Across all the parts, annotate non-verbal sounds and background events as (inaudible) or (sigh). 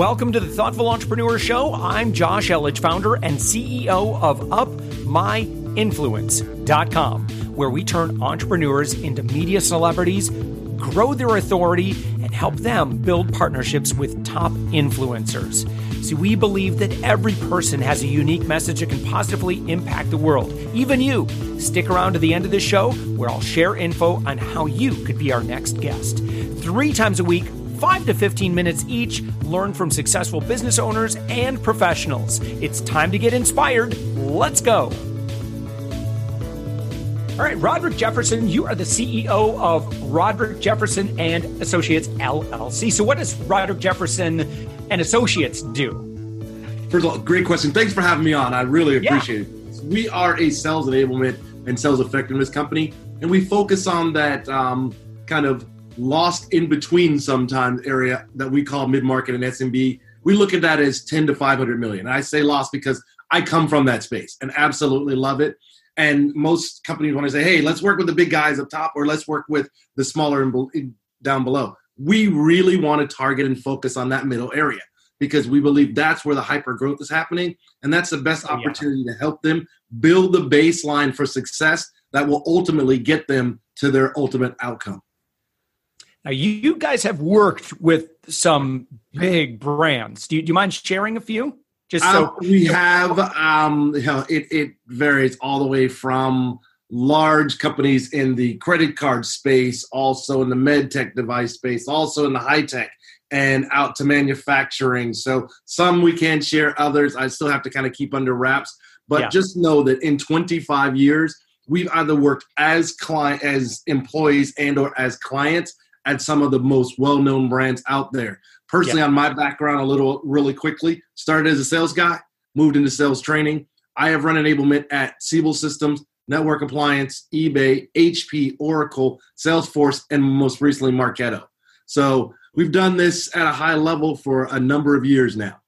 Welcome to the Thoughtful Entrepreneur Show. I'm Josh Elledge, founder and CEO of UpMyInfluence.com, where we turn entrepreneurs into media celebrities, grow their authority, and help them build partnerships with top influencers. See, we believe that every person has a unique message that can positively impact the world, even you. Stick around to the end of the show where I'll share info on how you could be our next guest. Three times a week, 5 to 15 minutes each, learn from successful business owners and professionals. It's time to get inspired. Let's go. All right, Roderick Jefferson, you are the CEO of Roderick Jefferson and Associates LLC. So, what does Roderick Jefferson and Associates do? First of all, great question. Thanks for having me on. I really appreciate yeah. it. We are a sales enablement and sales effectiveness company, and we focus on that um, kind of lost in between sometimes area that we call mid market and SMB. We look at that as 10 to 500 million. I say lost because I come from that space and absolutely love it. And most companies want to say, hey, let's work with the big guys up top or let's work with the smaller and down below. We really want to target and focus on that middle area because we believe that's where the hyper growth is happening. And that's the best opportunity yeah. to help them build the baseline for success that will ultimately get them to their ultimate outcome. Now, you, you guys have worked with some big brands. Do you, do you mind sharing a few? Just so um, we have, um, you know, it, it varies all the way from large companies in the credit card space, also in the med tech device space, also in the high tech, and out to manufacturing. So some we can share, others I still have to kind of keep under wraps. But yeah. just know that in 25 years, we've either worked as client as employees and or as clients at some of the most well-known brands out there. Personally, yeah. on my background, a little really quickly, started as a sales guy, moved into sales training. I have run enablement at Siebel Systems, Network Appliance, eBay, HP, Oracle, Salesforce, and most recently Marketo. So we've done this at a high level for a number of years now.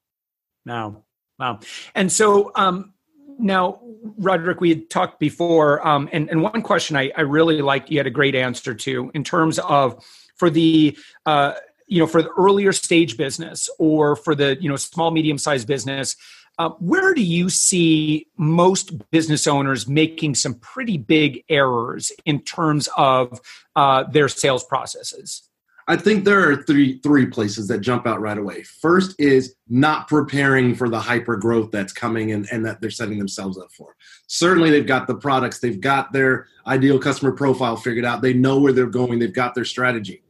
Wow, wow! And so um, now, Roderick, we had talked before, um, and, and one question I, I really liked you had a great answer to in terms of for the uh, you know for the earlier stage business or for the you know small medium sized business uh, where do you see most business owners making some pretty big errors in terms of uh, their sales processes I think there are three three places that jump out right away. First is not preparing for the hyper growth that's coming and, and that they're setting themselves up for. Certainly they've got the products, they've got their ideal customer profile figured out, they know where they're going, they've got their strategy.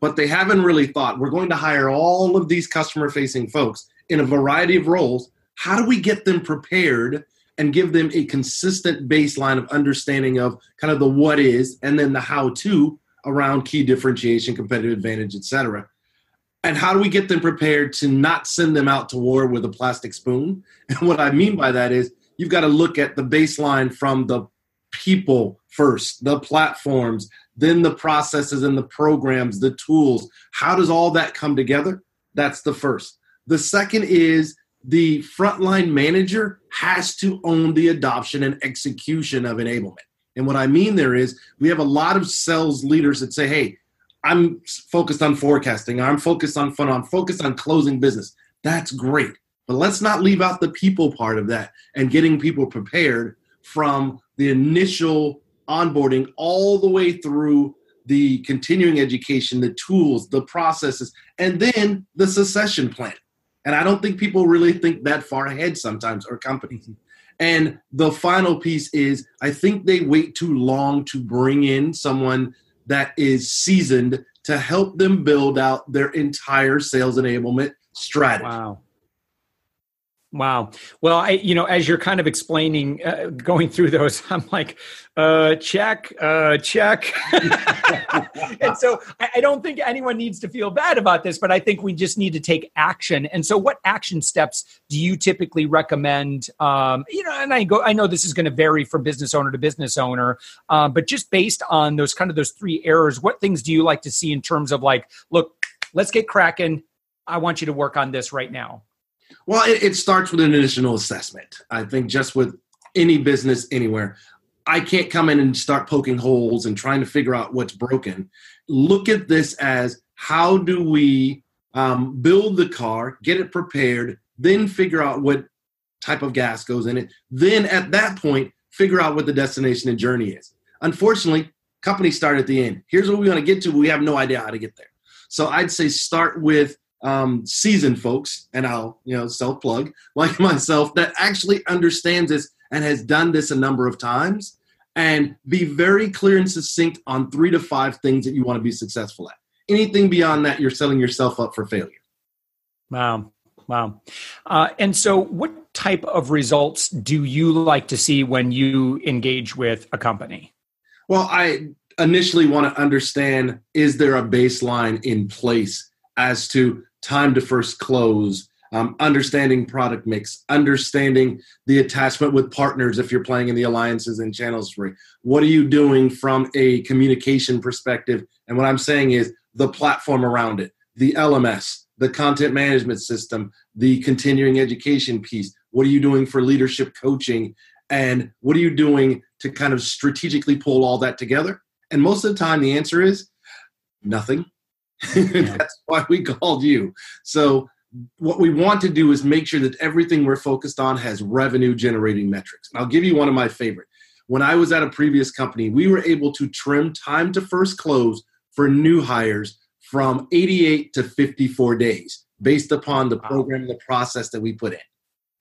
But they haven't really thought we're going to hire all of these customer facing folks in a variety of roles. How do we get them prepared and give them a consistent baseline of understanding of kind of the what is and then the how to around key differentiation, competitive advantage, etc. And how do we get them prepared to not send them out to war with a plastic spoon? (laughs) And what I mean by that is you've got to look at the baseline from the people first, the platforms, then the processes and the programs, the tools. How does all that come together? That's the first. The second is the frontline manager has to own the adoption and execution of enablement. And what I mean there is we have a lot of sales leaders that say, hey, I'm focused on forecasting, I'm focused on fun, I'm focused on closing business. That's great. But let's not leave out the people part of that and getting people prepared from the initial onboarding all the way through the continuing education, the tools, the processes, and then the succession plan. And I don't think people really think that far ahead sometimes, or companies. And the final piece is I think they wait too long to bring in someone that is seasoned to help them build out their entire sales enablement strategy. Wow. Wow. Well, I, you know, as you're kind of explaining, uh, going through those, (laughs) I'm like, uh, check, uh, check. (laughs) and so I, I, don't think anyone needs to feel bad about this, but I think we just need to take action. And so, what action steps do you typically recommend? Um, you know, and I go, I know this is going to vary from business owner to business owner, um, but just based on those kind of those three errors, what things do you like to see in terms of like, look, let's get cracking. I want you to work on this right now. Well, it, it starts with an initial assessment. I think just with any business anywhere, I can't come in and start poking holes and trying to figure out what's broken. Look at this as how do we um, build the car, get it prepared, then figure out what type of gas goes in it. Then at that point, figure out what the destination and journey is. Unfortunately, companies start at the end. Here's what we want to get to, but we have no idea how to get there. So I'd say start with um, seasoned folks, and I'll you know self plug (laughs) like myself that actually understands this and has done this a number of times, and be very clear and succinct on three to five things that you want to be successful at. Anything beyond that, you're selling yourself up for failure. Wow. Wow. Uh, and so, what type of results do you like to see when you engage with a company? Well, I initially want to understand is there a baseline in place as to time to first close, um, understanding product mix, understanding the attachment with partners if you're playing in the alliances and channels free. What are you doing from a communication perspective? And what I'm saying is the platform around it, the LMS, the content management system, the continuing education piece. What are you doing for leadership coaching? And what are you doing to kind of strategically pull all that together? And most of the time, the answer is nothing. (laughs) That's why we called you. So, what we want to do is make sure that everything we're focused on has revenue generating metrics. And I'll give you one of my favorite. When I was at a previous company, we were able to trim time to first close for new hires from 88 to 54 days based upon the program and the process that we put in.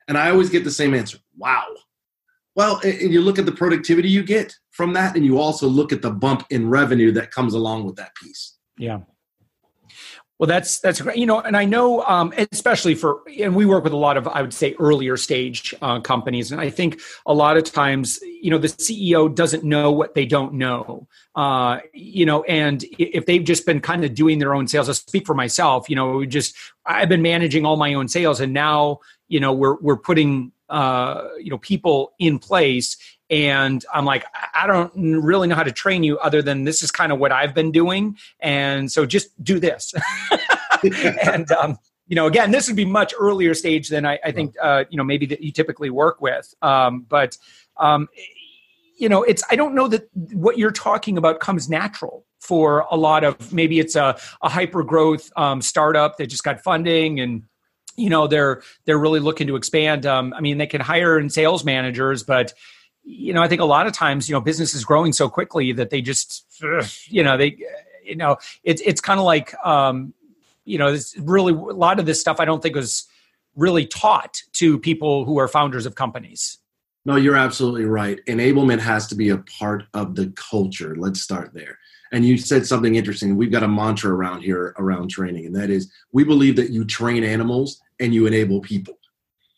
And I always get the same answer wow. Well, and you look at the productivity you get from that, and you also look at the bump in revenue that comes along with that piece. Yeah. Well, that's that's great. You know, and I know, um, especially for, and we work with a lot of, I would say, earlier stage uh, companies, and I think a lot of times, you know, the CEO doesn't know what they don't know. Uh, you know, and if they've just been kind of doing their own sales, I speak for myself. You know, we just I've been managing all my own sales, and now, you know, we're we're putting uh, you know people in place. And i'm like i don't really know how to train you other than this is kind of what i've been doing. And so just do this. (laughs) And um, you know again this would be much earlier stage than i, I think uh, you know maybe that you typically work with. Um, but um, you know it's i don't know that what you're talking about comes natural for a lot of maybe it's a, a hyper growth um, startup that just got funding and you know they're they're really looking to expand um, i mean they can hire in sales managers but you know, I think a lot of times, you know, business is growing so quickly that they just, you know, they, you know, it's it's kind of like, um, you know, this really a lot of this stuff I don't think was really taught to people who are founders of companies. No, you're absolutely right. Enablement has to be a part of the culture. Let's start there. And you said something interesting. We've got a mantra around here around training, and that is we believe that you train animals and you enable people.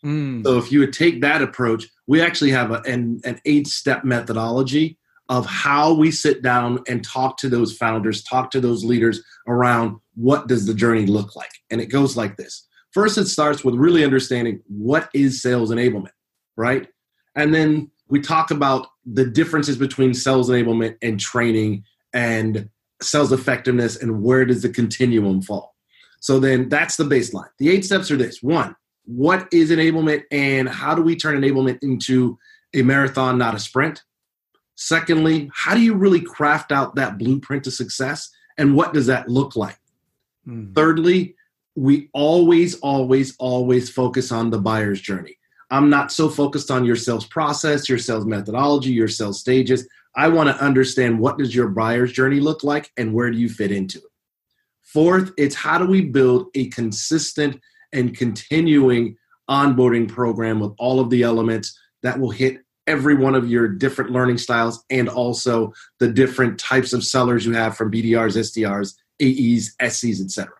Mm. So if you would take that approach, we actually have a, an, an eight step methodology of how we sit down and talk to those founders, talk to those leaders around what does the journey look like. And it goes like this. First, it starts with really understanding what is sales enablement, right? And then we talk about the differences between sales enablement and training and sales effectiveness and where does the continuum fall. So then that's the baseline. The eight steps are this one, what is enablement and how do we turn enablement into a marathon, not a sprint? Secondly, how do you really craft out that blueprint to success and what does that look like? Mm. Thirdly, we always, always, always focus on the buyer's journey. I'm not so focused on your sales process, your sales methodology, your sales stages. I want to understand what does your buyer's journey look like and where do you fit into it. Fourth, it's how do we build a consistent and continuing onboarding program with all of the elements that will hit every one of your different learning styles and also the different types of sellers you have from BDRs, SDRs, AEs, SCs, etc.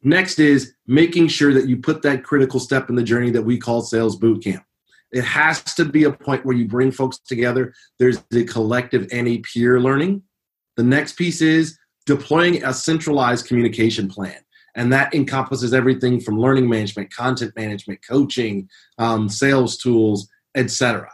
Next is making sure that you put that critical step in the journey that we call sales boot camp. It has to be a point where you bring folks together. There's the collective any peer learning. The next piece is deploying a centralized communication plan. And that encompasses everything from learning management content management coaching um, sales tools etc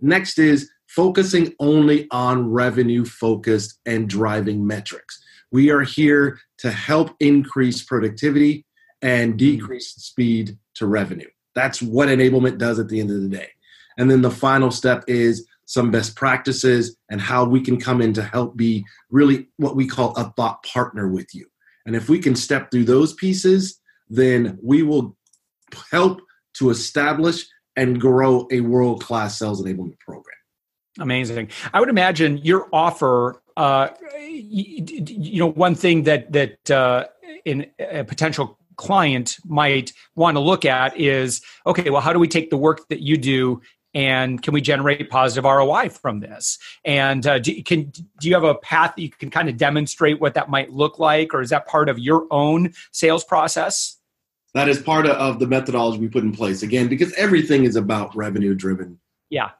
next is focusing only on revenue focused and driving metrics. We are here to help increase productivity and decrease speed to revenue. That's what enablement does at the end of the day. And then the final step is some best practices and how we can come in to help be really what we call a thought partner with you and if we can step through those pieces, then we will help to establish and grow a world class sales enablement program. Amazing. I would imagine your offer. Uh, you, you, know, one thing that that uh, in a potential client might want to look at is okay. Well, how do we take the work that you do and can we generate positive ROI from this? And uh, do, can do you have a path that you can kind of demonstrate what that might look like, or is that part of your own sales process? That is part of the methodology we put in place again because everything is about revenue driven. Yeah.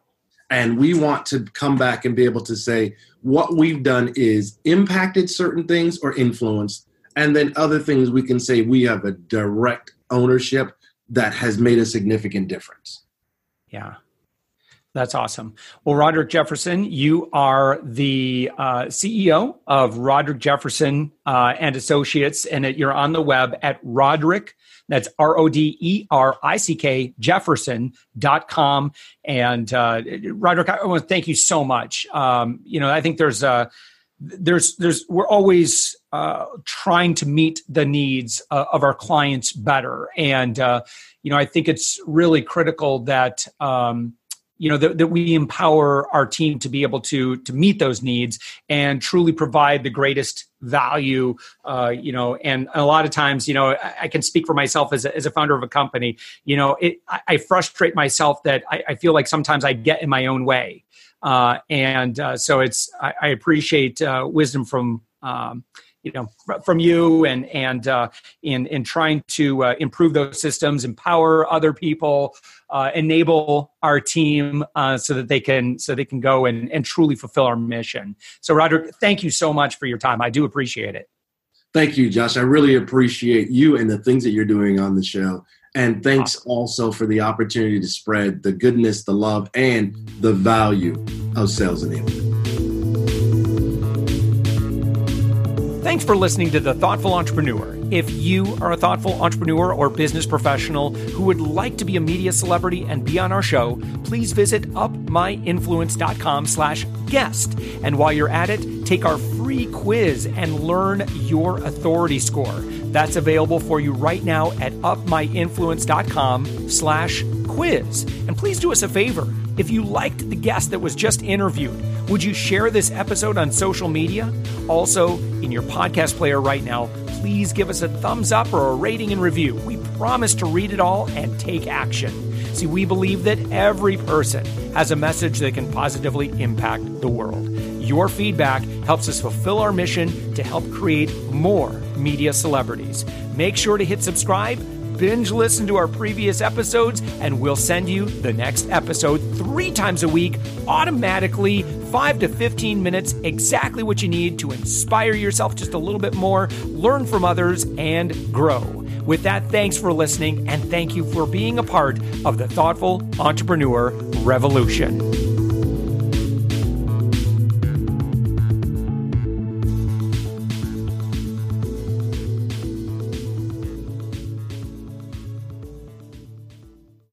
And we want to come back and be able to say what we've done is impacted certain things or influenced, and then other things we can say we have a direct ownership that has made a significant difference. Yeah. That's awesome. Well, Roderick Jefferson, you are the uh, CEO of Roderick Jefferson uh, and Associates, and you're on the web at Roderick. That's R O D E R I C K Jefferson.com. And uh, Roderick, I want to thank you so much. Um, you know, I think there's a there's there's we're always uh, trying to meet the needs uh, of our clients better and uh, you know i think it's really critical that um, you know that, that we empower our team to be able to to meet those needs and truly provide the greatest value uh, you know and a lot of times you know i, I can speak for myself as a, as a founder of a company you know it, I, I, frustrate myself that I, I, feel like sometimes i get in my own way. Uh, and uh, so it's i, appreciate uh, wisdom from um, you know from you and and uh, in in trying to uh, improve those systems empower other people uh, enable our team uh, so that they can so they can go and, and truly fulfill our mission. So roderick thank you so much for your time. I do appreciate it. Thank you josh. I really appreciate you and the things that you're doing on the show. And thanks awesome. also for the opportunity to spread the goodness the love and the value of sales enablement Thanks for listening to The Thoughtful Entrepreneur. If you are a thoughtful entrepreneur or business professional who would like to be a media celebrity and be on our show, please visit upmyinfluence.com slash guest. And while you're at it, take our free quiz and learn your authority score. That's available for you right now at upmyinfluence.com slash quiz. And please do us a favor. If you liked the guest that was just interviewed, would you share this episode on social media? Also, in your podcast player right now, please give us a thumbs up or a rating and review. We promise to read it all and take action. See, we believe that every person has a message that can positively impact the world. Your feedback helps us fulfill our mission to help create more media celebrities. Make sure to hit subscribe binge listen to our previous episodes, and we'll send you the next episode three times a week automatically, five to 15 minutes, exactly what you need to inspire yourself just a little bit more, learn from others, and grow. With that, thanks for listening, and thank you for being a part of the Thoughtful Entrepreneur Revolution.